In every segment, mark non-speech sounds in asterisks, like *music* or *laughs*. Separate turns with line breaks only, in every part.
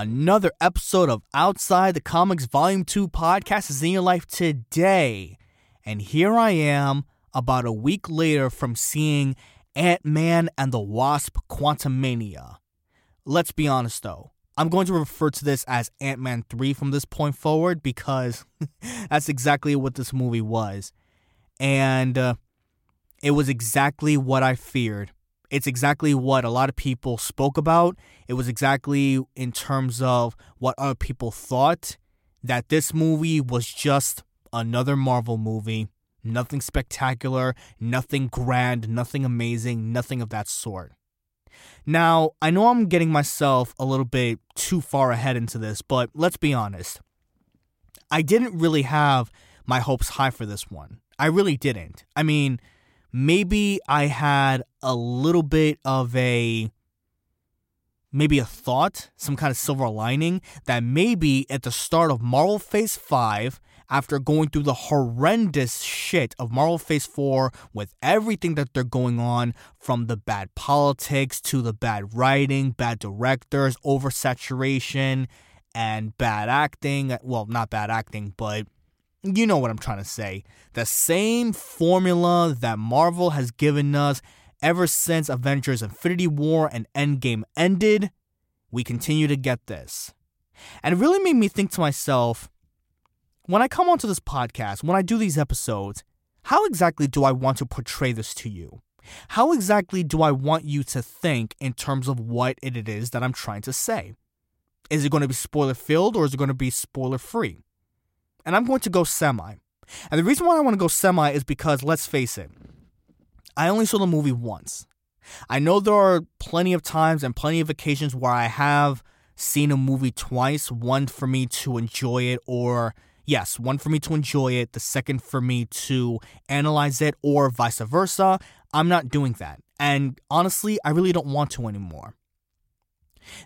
Another episode of Outside the Comics Volume 2 podcast is in your life today. And here I am, about a week later from seeing Ant Man and the Wasp Quantumania. Let's be honest though, I'm going to refer to this as Ant Man 3 from this point forward because *laughs* that's exactly what this movie was. And. Uh, it was exactly what I feared. It's exactly what a lot of people spoke about. It was exactly in terms of what other people thought that this movie was just another Marvel movie. Nothing spectacular, nothing grand, nothing amazing, nothing of that sort. Now, I know I'm getting myself a little bit too far ahead into this, but let's be honest. I didn't really have my hopes high for this one. I really didn't. I mean, maybe I had a little bit of a maybe a thought, some kind of silver lining that maybe at the start of Marvel Phase 5 after going through the horrendous shit of Marvel Phase 4 with everything that they're going on from the bad politics to the bad writing, bad directors, oversaturation and bad acting, well, not bad acting, but you know what I'm trying to say. The same formula that Marvel has given us ever since Avengers Infinity War and Endgame ended, we continue to get this. And it really made me think to myself when I come onto this podcast, when I do these episodes, how exactly do I want to portray this to you? How exactly do I want you to think in terms of what it is that I'm trying to say? Is it going to be spoiler filled or is it going to be spoiler free? And I'm going to go semi. And the reason why I want to go semi is because, let's face it, I only saw the movie once. I know there are plenty of times and plenty of occasions where I have seen a movie twice one for me to enjoy it, or yes, one for me to enjoy it, the second for me to analyze it, or vice versa. I'm not doing that. And honestly, I really don't want to anymore.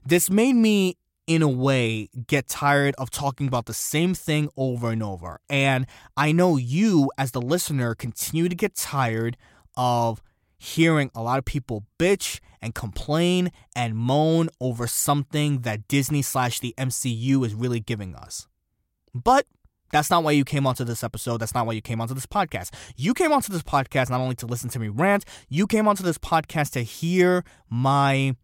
This made me in a way, get tired of talking about the same thing over and over. And I know you, as the listener, continue to get tired of hearing a lot of people bitch and complain and moan over something that Disney slash the MCU is really giving us. But that's not why you came onto this episode. That's not why you came onto this podcast. You came onto this podcast not only to listen to me rant, you came onto this podcast to hear my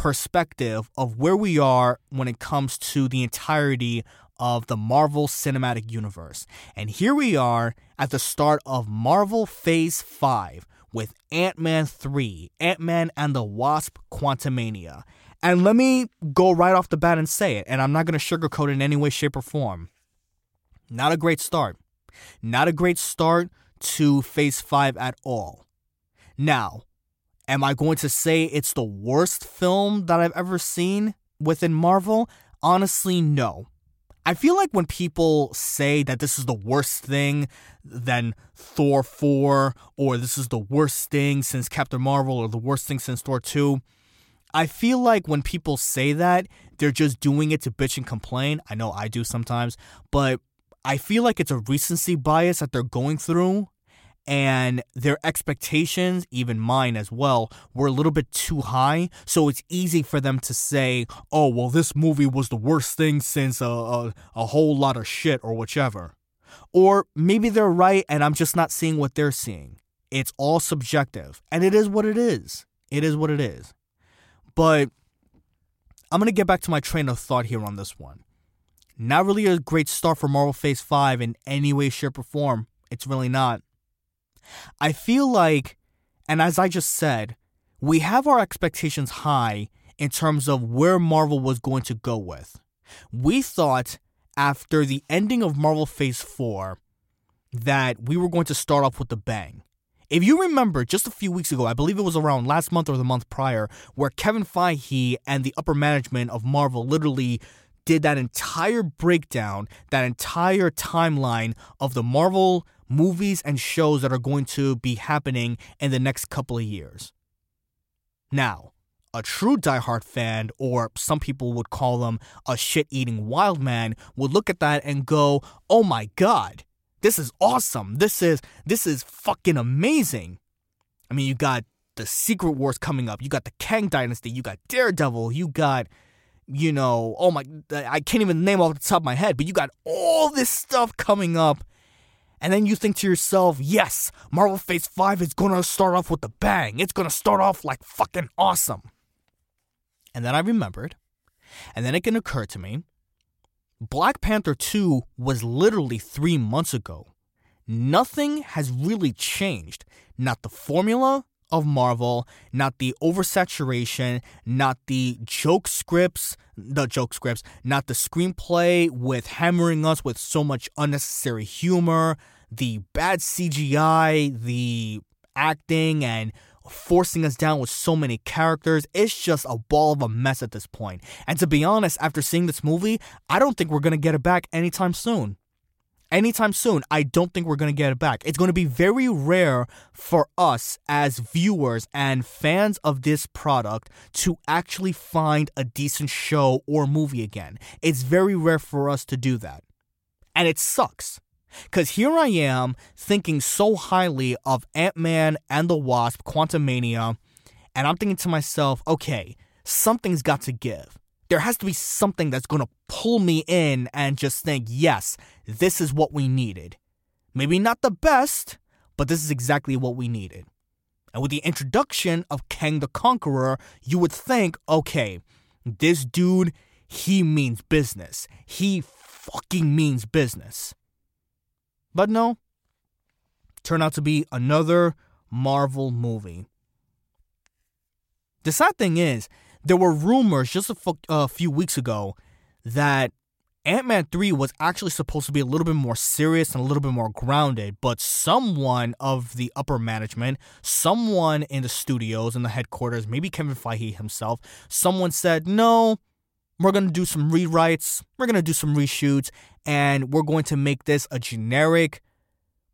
perspective of where we are when it comes to the entirety of the Marvel Cinematic Universe. And here we are at the start of Marvel Phase 5 with Ant Man 3, Ant Man and the Wasp Quantumania. And let me go right off the bat and say it, and I'm not going to sugarcoat it in any way, shape, or form. Not a great start. Not a great start to Phase 5 at all. Now, Am I going to say it's the worst film that I've ever seen within Marvel? Honestly, no. I feel like when people say that this is the worst thing than Thor 4, or this is the worst thing since Captain Marvel, or the worst thing since Thor 2, I feel like when people say that, they're just doing it to bitch and complain. I know I do sometimes, but I feel like it's a recency bias that they're going through and their expectations, even mine as well, were a little bit too high. So it's easy for them to say, oh, well, this movie was the worst thing since a, a, a whole lot of shit or whichever. Or maybe they're right and I'm just not seeing what they're seeing. It's all subjective, and it is what it is. It is what it is. But I'm going to get back to my train of thought here on this one. Not really a great start for Marvel Phase 5 in any way, shape, or form. It's really not. I feel like, and as I just said, we have our expectations high in terms of where Marvel was going to go with. We thought after the ending of Marvel Phase 4 that we were going to start off with a bang. If you remember just a few weeks ago, I believe it was around last month or the month prior, where Kevin Feige and the upper management of Marvel literally did that entire breakdown, that entire timeline of the Marvel movies and shows that are going to be happening in the next couple of years. Now, a true diehard fan, or some people would call them a shit eating wild man, would look at that and go, oh my god, this is awesome. This is this is fucking amazing. I mean, you got the Secret Wars coming up. You got the Kang Dynasty. You got Daredevil. You got, you know, oh my, I can't even name off the top of my head, but you got all this stuff coming up. And then you think to yourself, yes, Marvel Phase 5 is gonna start off with a bang. It's gonna start off like fucking awesome. And then I remembered, and then it can occur to me Black Panther 2 was literally three months ago. Nothing has really changed. Not the formula of Marvel, not the oversaturation, not the joke scripts, the joke scripts, not the screenplay with hammering us with so much unnecessary humor, the bad CGI, the acting, and forcing us down with so many characters. It's just a ball of a mess at this point. And to be honest, after seeing this movie, I don't think we're going to get it back anytime soon. Anytime soon, I don't think we're going to get it back. It's going to be very rare for us as viewers and fans of this product to actually find a decent show or movie again. It's very rare for us to do that. And it sucks. Because here I am thinking so highly of Ant Man and the Wasp, Quantumania, and I'm thinking to myself, okay, something's got to give. There has to be something that's going to pull me in and just think, yes, this is what we needed. Maybe not the best, but this is exactly what we needed. And with the introduction of Kang the Conqueror, you would think, okay, this dude, he means business. He fucking means business. But no, turned out to be another Marvel movie. The sad thing is, there were rumors just a uh, few weeks ago that Ant Man 3 was actually supposed to be a little bit more serious and a little bit more grounded, but someone of the upper management, someone in the studios and the headquarters, maybe Kevin Feige himself, someone said, no, we're going to do some rewrites, we're going to do some reshoots, and we're going to make this a generic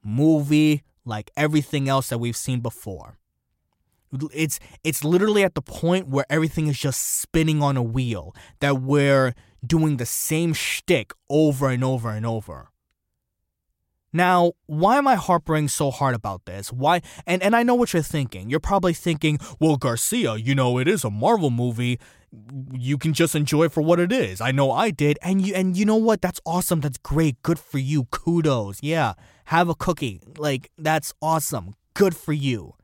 movie like everything else that we've seen before. It's it's literally at the point where everything is just spinning on a wheel that we're doing the same shtick over and over and over. Now, why am I harping so hard about this? Why? And and I know what you're thinking. You're probably thinking, "Well, Garcia, you know, it is a Marvel movie you can just enjoy for what it is. I know I did, and you and you know what? That's awesome. That's great. Good for you. Kudos. Yeah, have a cookie. Like that's awesome. Good for you.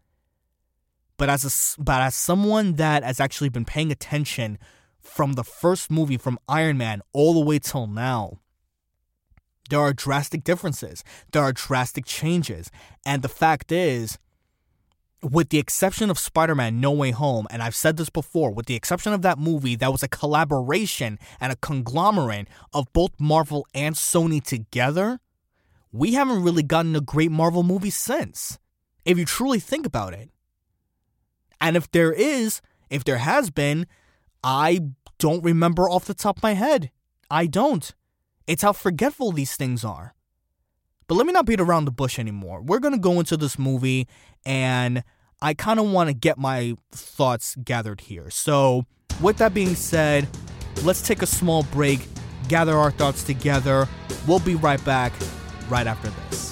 But as a but as someone that has actually been paying attention from the first movie from Iron Man all the way till now, there are drastic differences. There are drastic changes, and the fact is with the exception of Spider Man No Way Home, and I've said this before, with the exception of that movie that was a collaboration and a conglomerate of both Marvel and Sony together, we haven't really gotten a great Marvel movie since, if you truly think about it. And if there is, if there has been, I don't remember off the top of my head. I don't. It's how forgetful these things are. But let me not beat around the bush anymore. We're going to go into this movie and I kind of want to get my thoughts gathered here. So, with that being said, let's take a small break, gather our thoughts together. We'll be right back right after this.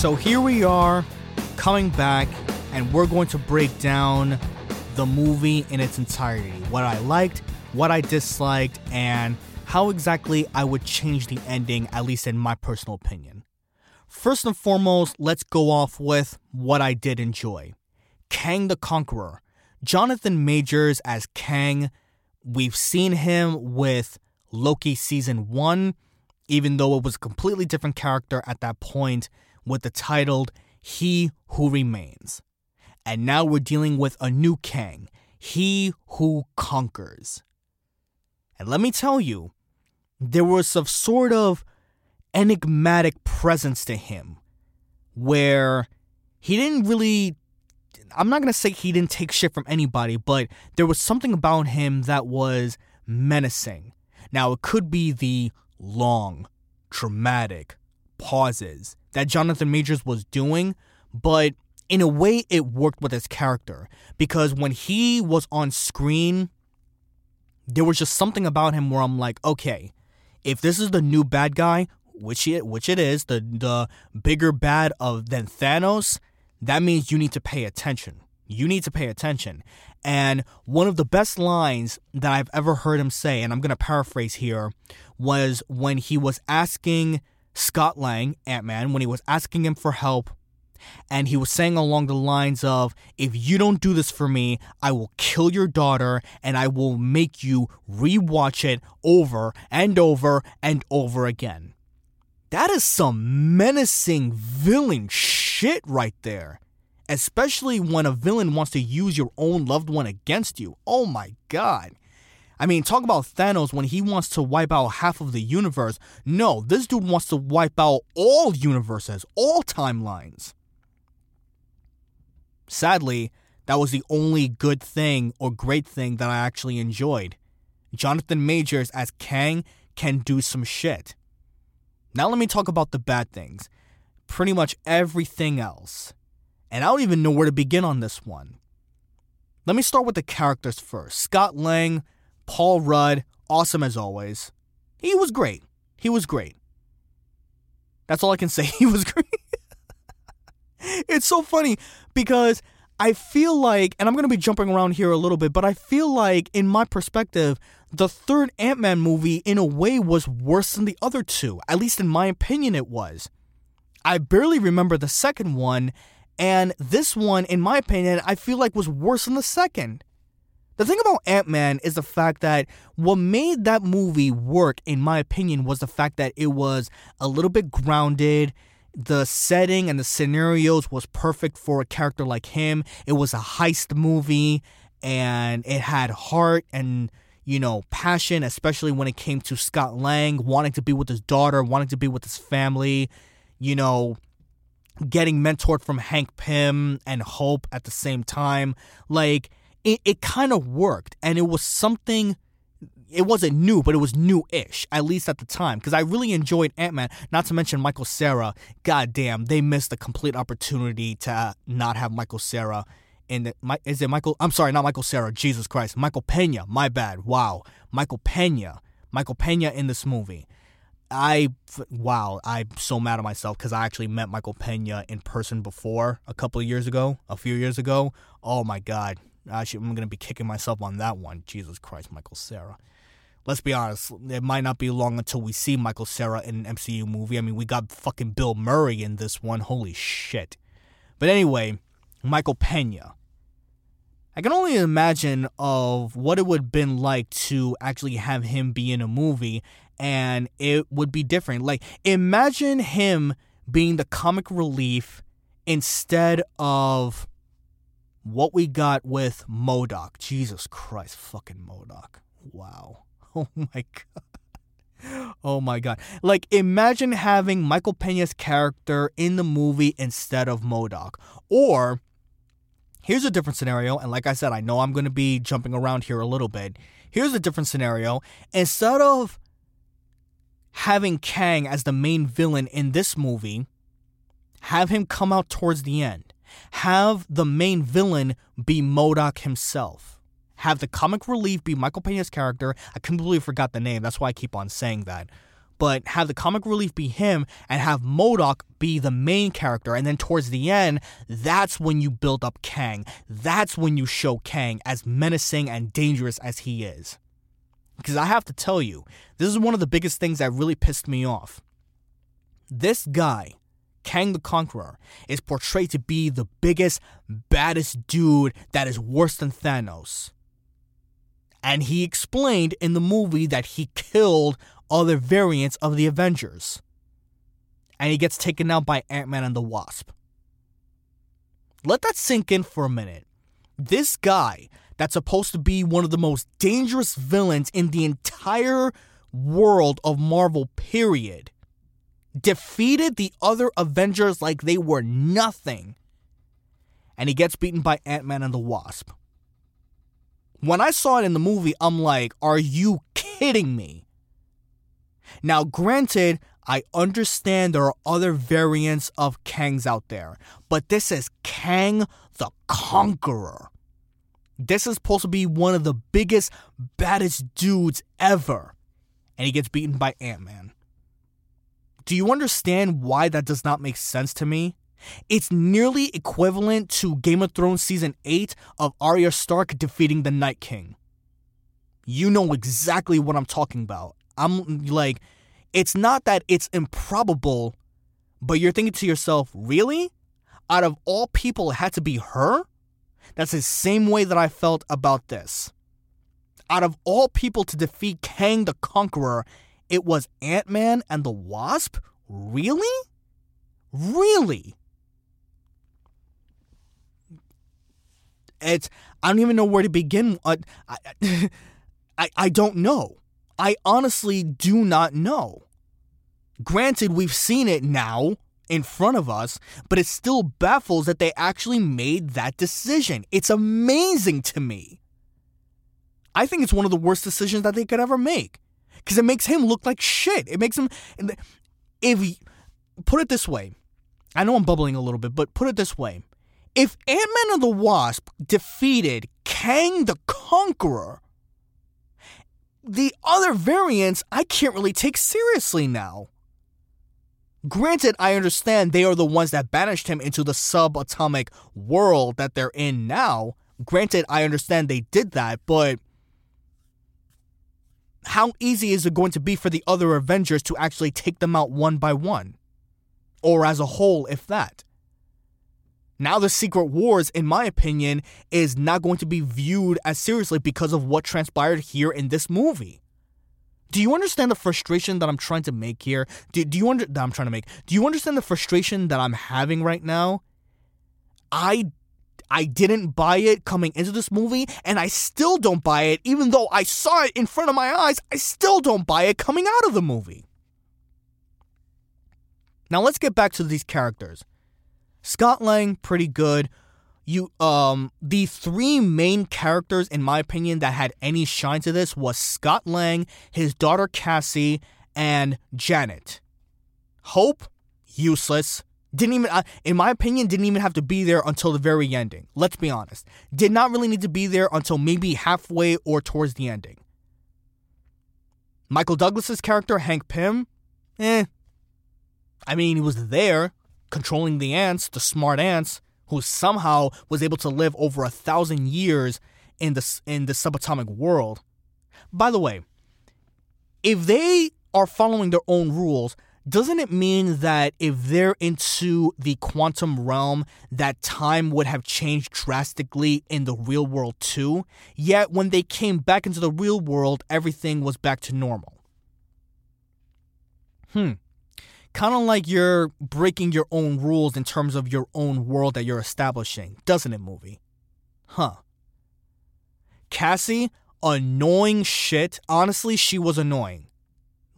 So here we are coming back, and we're going to break down the movie in its entirety what I liked, what I disliked, and how exactly I would change the ending, at least in my personal opinion. First and foremost, let's go off with what I did enjoy. Kang the Conqueror. Jonathan Majors as Kang. We've seen him with Loki season one, even though it was a completely different character at that point with the titled He Who Remains. And now we're dealing with a new Kang, He Who Conquers. And let me tell you, there was some sort of enigmatic presence to him where he didn't really I'm not going to say he didn't take shit from anybody, but there was something about him that was menacing. Now, it could be the long, dramatic pauses that Jonathan Majors was doing, but in a way, it worked with his character because when he was on screen, there was just something about him where I'm like, okay, if this is the new bad guy, which it which it is, the the bigger bad of than Thanos, that means you need to pay attention. You need to pay attention. And one of the best lines that I've ever heard him say, and I'm going to paraphrase here, was when he was asking Scott Lang, Ant Man, when he was asking him for help. And he was saying along the lines of, If you don't do this for me, I will kill your daughter and I will make you rewatch it over and over and over again. That is some menacing villain shit right there. Especially when a villain wants to use your own loved one against you. Oh my god. I mean, talk about Thanos when he wants to wipe out half of the universe. No, this dude wants to wipe out all universes, all timelines. Sadly, that was the only good thing or great thing that I actually enjoyed. Jonathan Majors as Kang can do some shit. Now let me talk about the bad things. Pretty much everything else. And I don't even know where to begin on this one. Let me start with the characters first. Scott Lang, Paul Rudd, awesome as always. He was great. He was great. That's all I can *laughs* say. He was great. it's so funny because I feel like, and I'm going to be jumping around here a little bit, but I feel like, in my perspective, the third Ant Man movie, in a way, was worse than the other two. At least in my opinion, it was. I barely remember the second one, and this one, in my opinion, I feel like was worse than the second. The thing about Ant Man is the fact that what made that movie work, in my opinion, was the fact that it was a little bit grounded. The setting and the scenarios was perfect for a character like him. It was a heist movie and it had heart and you know, passion, especially when it came to Scott Lang wanting to be with his daughter, wanting to be with his family, you know, getting mentored from Hank Pym and Hope at the same time. Like, it, it kind of worked. And it was something, it wasn't new, but it was new ish, at least at the time. Because I really enjoyed Ant Man, not to mention Michael Cera. God damn, they missed a complete opportunity to uh, not have Michael Cera in the, is it Michael? I'm sorry, not Michael Cera. Jesus Christ, Michael Pena. My bad. Wow, Michael Pena. Michael Pena in this movie. I wow, I'm so mad at myself because I actually met Michael Pena in person before a couple of years ago, a few years ago. Oh my god, actually, I'm gonna be kicking myself on that one. Jesus Christ, Michael Cera. Let's be honest, it might not be long until we see Michael Cera in an MCU movie. I mean, we got fucking Bill Murray in this one. Holy shit. But anyway, Michael Pena. I can only imagine of what it would have been like to actually have him be in a movie and it would be different. Like imagine him being the comic relief instead of what we got with MODOK. Jesus Christ, fucking MODOK. Wow. *laughs* Oh my god. Oh my god. Like imagine having Michael Pena's character in the movie instead of MODOK or Here's a different scenario, and like I said, I know I'm going to be jumping around here a little bit. Here's a different scenario. Instead of having Kang as the main villain in this movie, have him come out towards the end. Have the main villain be MODOK himself. Have the comic relief be Michael Pena's character. I completely forgot the name, that's why I keep on saying that but have the comic relief be him and have MODOK be the main character. And then towards the end, that's when you build up Kang. That's when you show Kang as menacing and dangerous as he is. Because I have to tell you, this is one of the biggest things that really pissed me off. This guy, Kang the Conqueror is portrayed to be the biggest, baddest dude that is worse than Thanos. And he explained in the movie that he killed other variants of the Avengers. And he gets taken out by Ant Man and the Wasp. Let that sink in for a minute. This guy, that's supposed to be one of the most dangerous villains in the entire world of Marvel, period, defeated the other Avengers like they were nothing. And he gets beaten by Ant Man and the Wasp. When I saw it in the movie, I'm like, are you kidding me? Now, granted, I understand there are other variants of Kangs out there, but this is Kang the Conqueror. This is supposed to be one of the biggest, baddest dudes ever, and he gets beaten by Ant Man. Do you understand why that does not make sense to me? It's nearly equivalent to Game of Thrones season 8 of Arya Stark defeating the Night King. You know exactly what I'm talking about. I'm like, it's not that it's improbable, but you're thinking to yourself, really? Out of all people, it had to be her? That's the same way that I felt about this. Out of all people to defeat Kang the Conqueror, it was Ant Man and the Wasp? Really? Really? It's I don't even know where to begin. I, *laughs* I I don't know. I honestly do not know. Granted, we've seen it now in front of us, but it still baffles that they actually made that decision. It's amazing to me. I think it's one of the worst decisions that they could ever make because it makes him look like shit. It makes him. If put it this way, I know I'm bubbling a little bit, but put it this way: if Ant Man and the Wasp defeated Kang the Conqueror, the other variants I can't really take seriously now. Granted, I understand they are the ones that banished him into the subatomic world that they're in now. Granted, I understand they did that, but how easy is it going to be for the other Avengers to actually take them out one by one? Or as a whole, if that? Now, the Secret Wars, in my opinion, is not going to be viewed as seriously because of what transpired here in this movie. Do you understand the frustration that I'm trying to make here? Do, do you under that I'm trying to make? Do you understand the frustration that I'm having right now? I I didn't buy it coming into this movie, and I still don't buy it, even though I saw it in front of my eyes. I still don't buy it coming out of the movie. Now let's get back to these characters. Scott Lang, pretty good. You um the three main characters in my opinion that had any shine to this was Scott Lang, his daughter Cassie, and Janet. Hope, useless. Didn't even, uh, in my opinion, didn't even have to be there until the very ending. Let's be honest. Did not really need to be there until maybe halfway or towards the ending. Michael Douglas's character, Hank Pym, eh. I mean, he was there, controlling the ants, the smart ants, who somehow was able to live over a thousand years in the in the subatomic world. By the way, if they are following their own rules, doesn't it mean that if they're into the quantum realm, that time would have changed drastically in the real world too? Yet when they came back into the real world, everything was back to normal. Hmm. Kind of like you're breaking your own rules in terms of your own world that you're establishing, doesn't it, movie? Huh. Cassie, annoying shit. Honestly, she was annoying.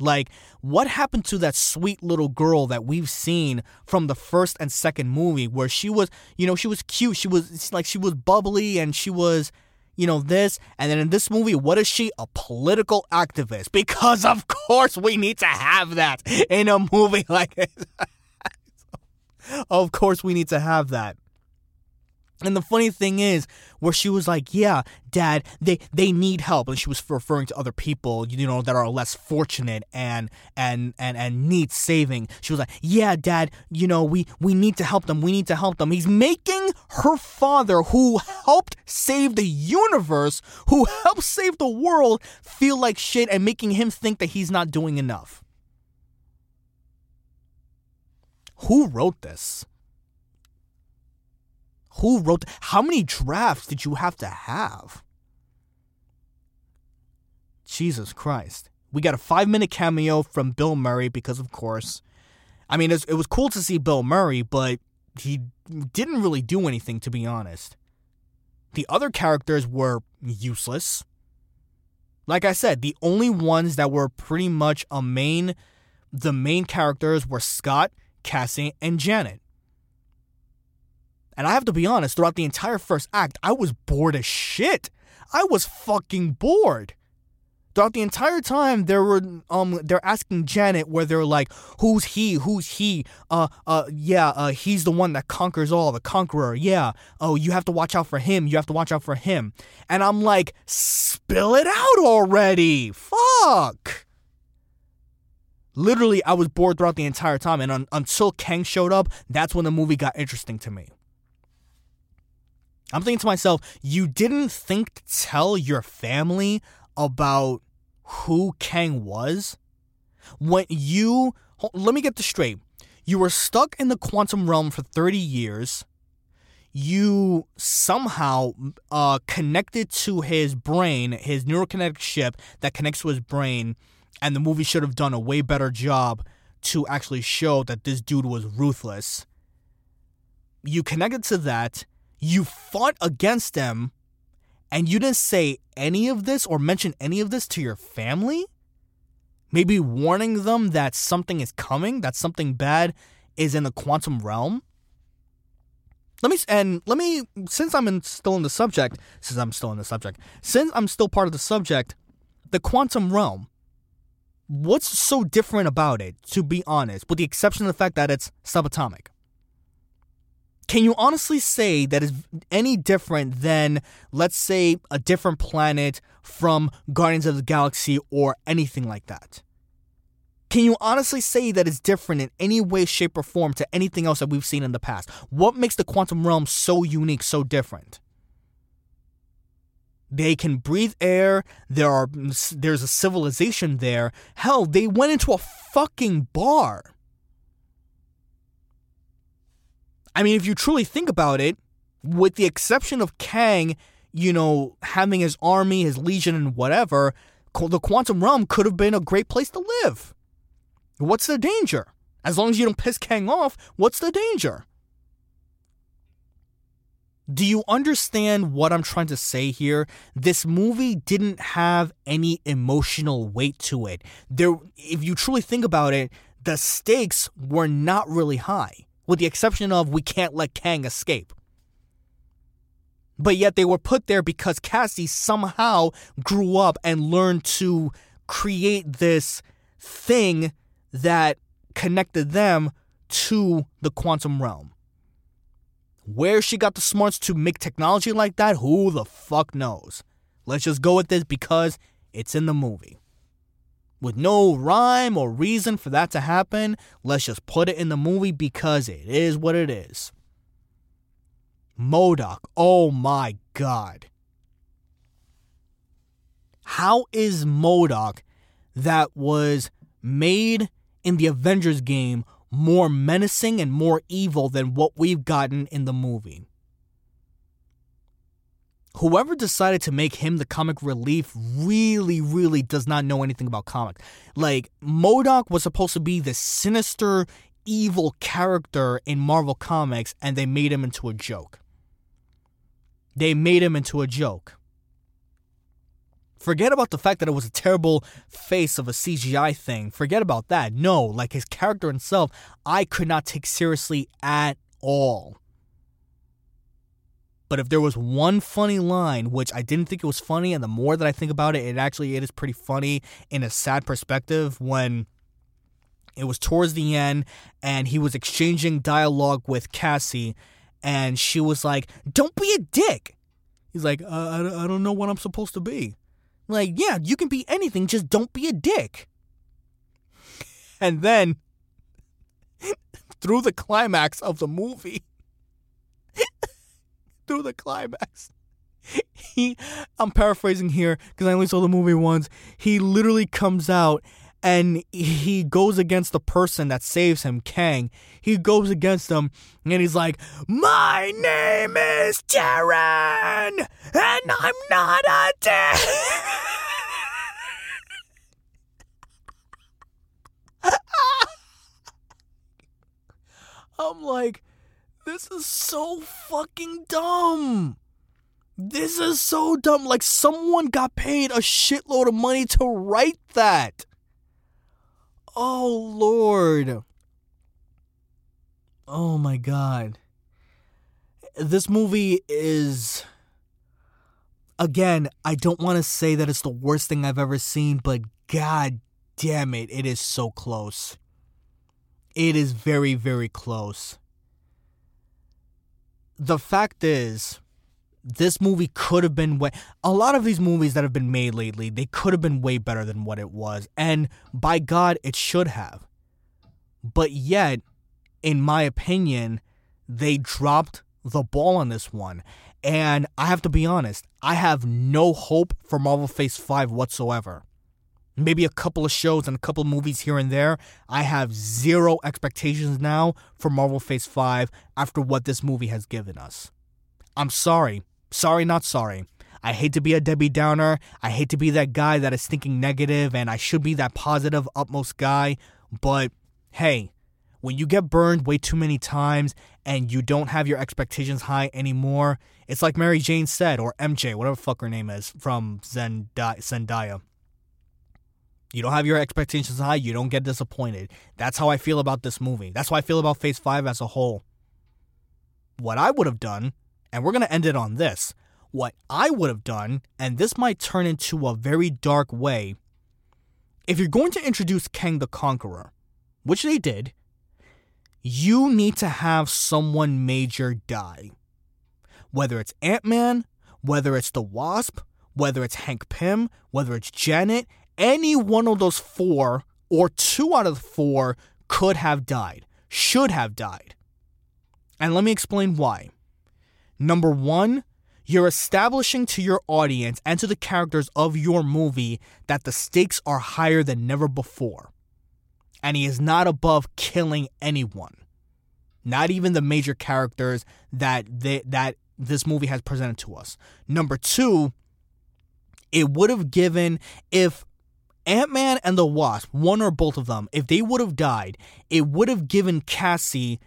Like, what happened to that sweet little girl that we've seen from the first and second movie where she was, you know, she was cute. She was like, she was bubbly and she was, you know, this. And then in this movie, what is she? A political activist. *laughs* Because, of course, we need to have that in a movie *laughs* like this. *laughs* of course, we need to have that. And the funny thing is, where she was like, "Yeah, Dad, they they need help," and she was referring to other people, you know, that are less fortunate and and and and need saving. She was like, "Yeah, Dad, you know, we we need to help them. We need to help them." He's making her father, who helped save the universe, who helped save the world, feel like shit, and making him think that he's not doing enough. Who wrote this? Who wrote? How many drafts did you have to have? Jesus Christ. We got a five minute cameo from Bill Murray because, of course, I mean, it was cool to see Bill Murray, but he didn't really do anything, to be honest. The other characters were useless. Like I said, the only ones that were pretty much a main, the main characters were Scott, Cassie, and Janet. And I have to be honest, throughout the entire first act, I was bored as shit. I was fucking bored. Throughout the entire time, they were um they're asking Janet where they're like, "Who's he? Who's he? Uh uh yeah, uh he's the one that conquers all, the conqueror. Yeah. Oh, you have to watch out for him. You have to watch out for him." And I'm like, "Spill it out already! Fuck!" Literally, I was bored throughout the entire time, and un- until Kang showed up, that's when the movie got interesting to me. I'm thinking to myself, you didn't think to tell your family about who Kang was? When you, let me get this straight. You were stuck in the quantum realm for 30 years. You somehow uh, connected to his brain, his neurokinetic chip that connects to his brain, and the movie should have done a way better job to actually show that this dude was ruthless. You connected to that. You fought against them and you didn't say any of this or mention any of this to your family? Maybe warning them that something is coming, that something bad is in the quantum realm? Let me and let me since I'm in, still in the subject, since I'm still in the subject, since I'm still part of the subject, the quantum realm. What's so different about it, to be honest, with the exception of the fact that it's subatomic? Can you honestly say that is any different than, let's say, a different planet from Guardians of the Galaxy or anything like that? Can you honestly say that it's different in any way, shape, or form to anything else that we've seen in the past? What makes the quantum realm so unique, so different? They can breathe air. There are there's a civilization there. Hell, they went into a fucking bar. I mean, if you truly think about it, with the exception of Kang, you know, having his army, his legion, and whatever, the quantum realm could have been a great place to live. What's the danger? As long as you don't piss Kang off, what's the danger? Do you understand what I'm trying to say here? This movie didn't have any emotional weight to it. There if you truly think about it, the stakes were not really high with the exception of we can't let Kang escape. But yet they were put there because Cassie somehow grew up and learned to create this thing that connected them to the quantum realm. Where she got the smarts to make technology like that, who the fuck knows? Let's just go with this because it's in the movie with no rhyme or reason for that to happen. Let's just put it in the movie because it is what it is. MODOK, oh my god. How is MODOK that was made in the Avengers game more menacing and more evil than what we've gotten in the movie? Whoever decided to make him the comic relief really, really does not know anything about comics. Like, MODOK was supposed to be the sinister, evil character in Marvel Comics, and they made him into a joke. They made him into a joke. Forget about the fact that it was a terrible face of a CGI thing. Forget about that. No, like his character himself, I could not take seriously at all. But if there was one funny line, which I didn't think it was funny, and the more that I think about it, it actually it is pretty funny in a sad perspective when it was towards the end and he was exchanging dialogue with Cassie and she was like, "Don't be a dick." He's like, uh, I, I don't know what I'm supposed to be." Like, yeah, you can be anything, just don't be a dick. *laughs* And then *laughs* through the climax of the movie *laughs* through the climax. *laughs* He, I'm paraphrasing here because I only saw the movie once. He literally comes out and he goes against the person that saves him, Kang. He goes against him and he's like, My name is Darren, and I'm not a dick. *laughs* I'm like, this is so fucking dumb. This is so dumb. Like, someone got paid a shitload of money to write that. Oh, Lord. Oh, my God. This movie is. Again, I don't want to say that it's the worst thing I've ever seen, but god damn it, it is so close. It is very, very close. The fact is, this movie could have been way a lot of these movies that have been made lately they could have been way better than what it was and by god it should have. But yet in my opinion they dropped the ball on this one. And i have to be honest i have no hope for marvel phase 5 whatsoever maybe a couple of shows and a couple of movies here and there i have zero expectations now for marvel phase 5 after what this movie has given us i'm sorry Sorry, not sorry. I hate to be a Debbie Downer. I hate to be that guy that is thinking negative, and I should be that positive, utmost guy. But hey, when you get burned way too many times and you don't have your expectations high anymore, it's like Mary Jane said, or MJ, whatever fuck her name is, from Zendaya. You don't have your expectations high, you don't get disappointed. That's how I feel about this movie. That's how I feel about Phase 5 as a whole. What I would have done and we're going to end it on this. What I would have done, and this might turn into a very dark way, if you're going to introduce Kang the Conqueror, which they did, you need to have someone major die. Whether it's Ant Man, whether it's the Wasp, whether it's Hank Pym, whether it's Janet, any one of those four or two out of the four could have died, should have died. And let me explain why. Number one, you're establishing to your audience and to the characters of your movie that the stakes are higher than never before. And he is not above killing anyone. Not even the major characters that they, that this movie has presented to us. Number 2, it would have given if Ant-Man and the Wasp, one or both of them, if they would have died, it would have given Cassie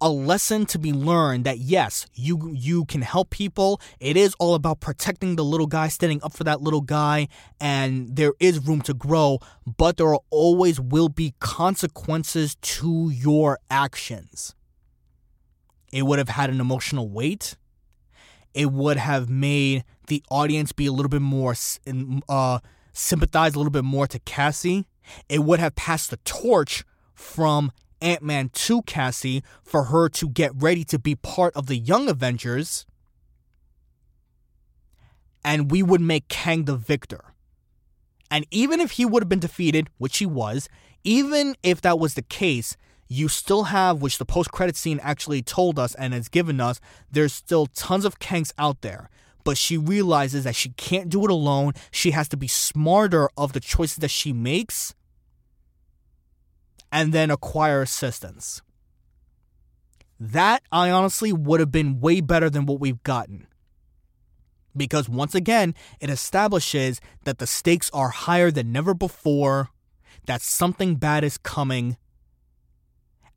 a lesson to be learned that yes, you you can help people. It is all about protecting the little guy, standing up for that little guy, and there is room to grow, but there always will be consequences to your actions. It would have had an emotional weight. It would have made the audience be a little bit more uh, sympathize a little bit more to Cassie. It would have passed the torch from Ant Man to Cassie for her to get ready to be part of the Young Avengers. And we would make Kang the victor. And even if he would have been defeated, which he was, even if that was the case, you still have, which the post credit scene actually told us and has given us, there's still tons of Kangs out there. But she realizes that she can't do it alone. She has to be smarter of the choices that she makes and then acquire assistance. That, I honestly would have been way better than what we've gotten. Because once again, it establishes that the stakes are higher than never before, that something bad is coming,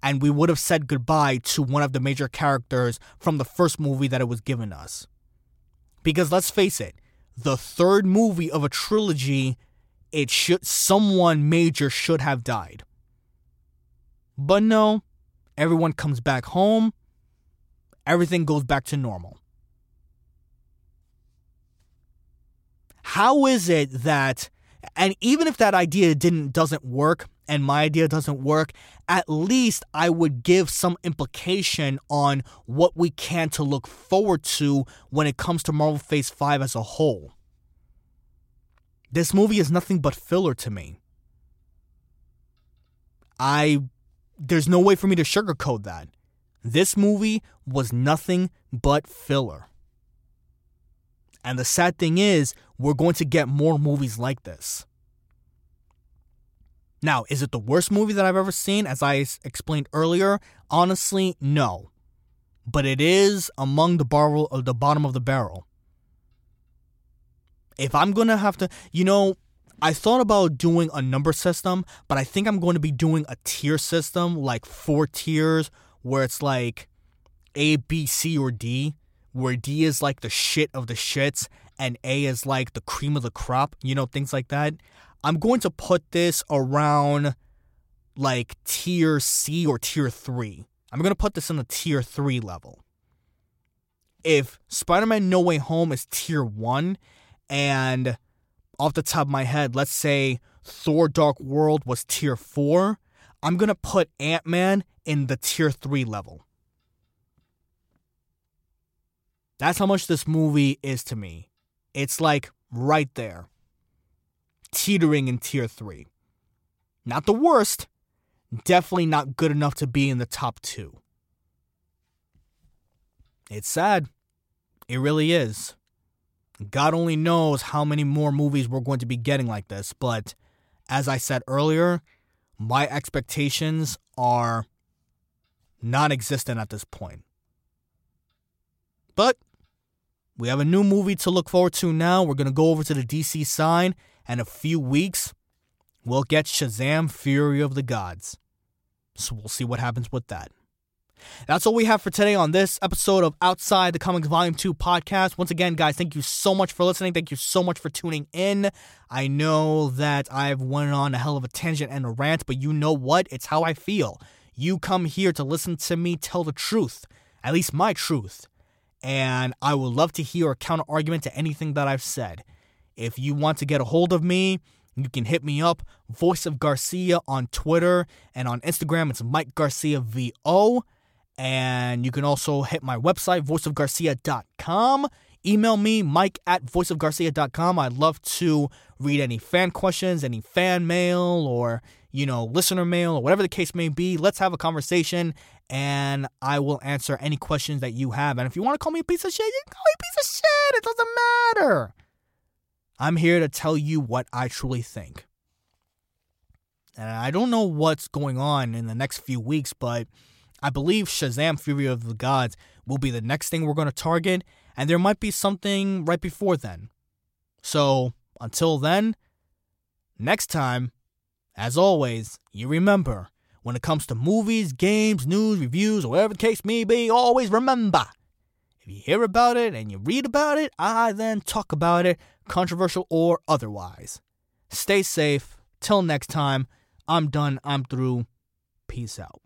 and we would have said goodbye to one of the major characters from the first movie that it was given us. Because let's face it, the third movie of a trilogy, it should someone major should have died. But no, everyone comes back home, everything goes back to normal. How is it that and even if that idea didn't doesn't work and my idea doesn't work, at least I would give some implication on what we can to look forward to when it comes to Marvel Phase 5 as a whole. This movie is nothing but filler to me. I there's no way for me to sugarcoat that. This movie was nothing but filler. And the sad thing is, we're going to get more movies like this. Now, is it the worst movie that I've ever seen? As I explained earlier, honestly, no. But it is among the barrel of the bottom of the barrel. If I'm gonna have to, you know, I thought about doing a number system, but I think I'm going to be doing a tier system, like four tiers, where it's like A, B, C, or D, where D is like the shit of the shits, and A is like the cream of the crop, you know, things like that. I'm going to put this around like tier C or tier 3. I'm going to put this in the tier 3 level. If Spider Man No Way Home is tier 1, and off the top of my head, let's say Thor Dark World was tier 4, I'm going to put Ant Man in the tier 3 level. That's how much this movie is to me. It's like right there teetering in tier 3. Not the worst, definitely not good enough to be in the top 2. It's sad. It really is. God only knows how many more movies we're going to be getting like this, but as I said earlier, my expectations are non existent at this point. But we have a new movie to look forward to now. We're going to go over to the DC side and a few weeks, we'll get Shazam Fury of the Gods. So we'll see what happens with that. That's all we have for today on this episode of Outside the Comics Volume 2 podcast. Once again, guys, thank you so much for listening. Thank you so much for tuning in. I know that I've went on a hell of a tangent and a rant, but you know what? It's how I feel. You come here to listen to me tell the truth, at least my truth. And I would love to hear a counter argument to anything that I've said. If you want to get a hold of me, you can hit me up, Voice of Garcia on Twitter and on Instagram. It's Mike Garcia VO. And you can also hit my website, voiceofgarcia.com. Email me, mike at voiceofgarcia.com. I'd love to read any fan questions, any fan mail, or, you know, listener mail, or whatever the case may be. Let's have a conversation, and I will answer any questions that you have. And if you want to call me a piece of shit, you can call me a piece of shit. It doesn't matter. I'm here to tell you what I truly think. And I don't know what's going on in the next few weeks, but I believe Shazam Fury of the Gods will be the next thing we're going to target, and there might be something right before then. So, until then, next time, as always, you remember when it comes to movies, games, news, reviews, or whatever the case may be, always remember if you hear about it and you read about it, I then talk about it, controversial or otherwise. Stay safe. Till next time, I'm done. I'm through. Peace out.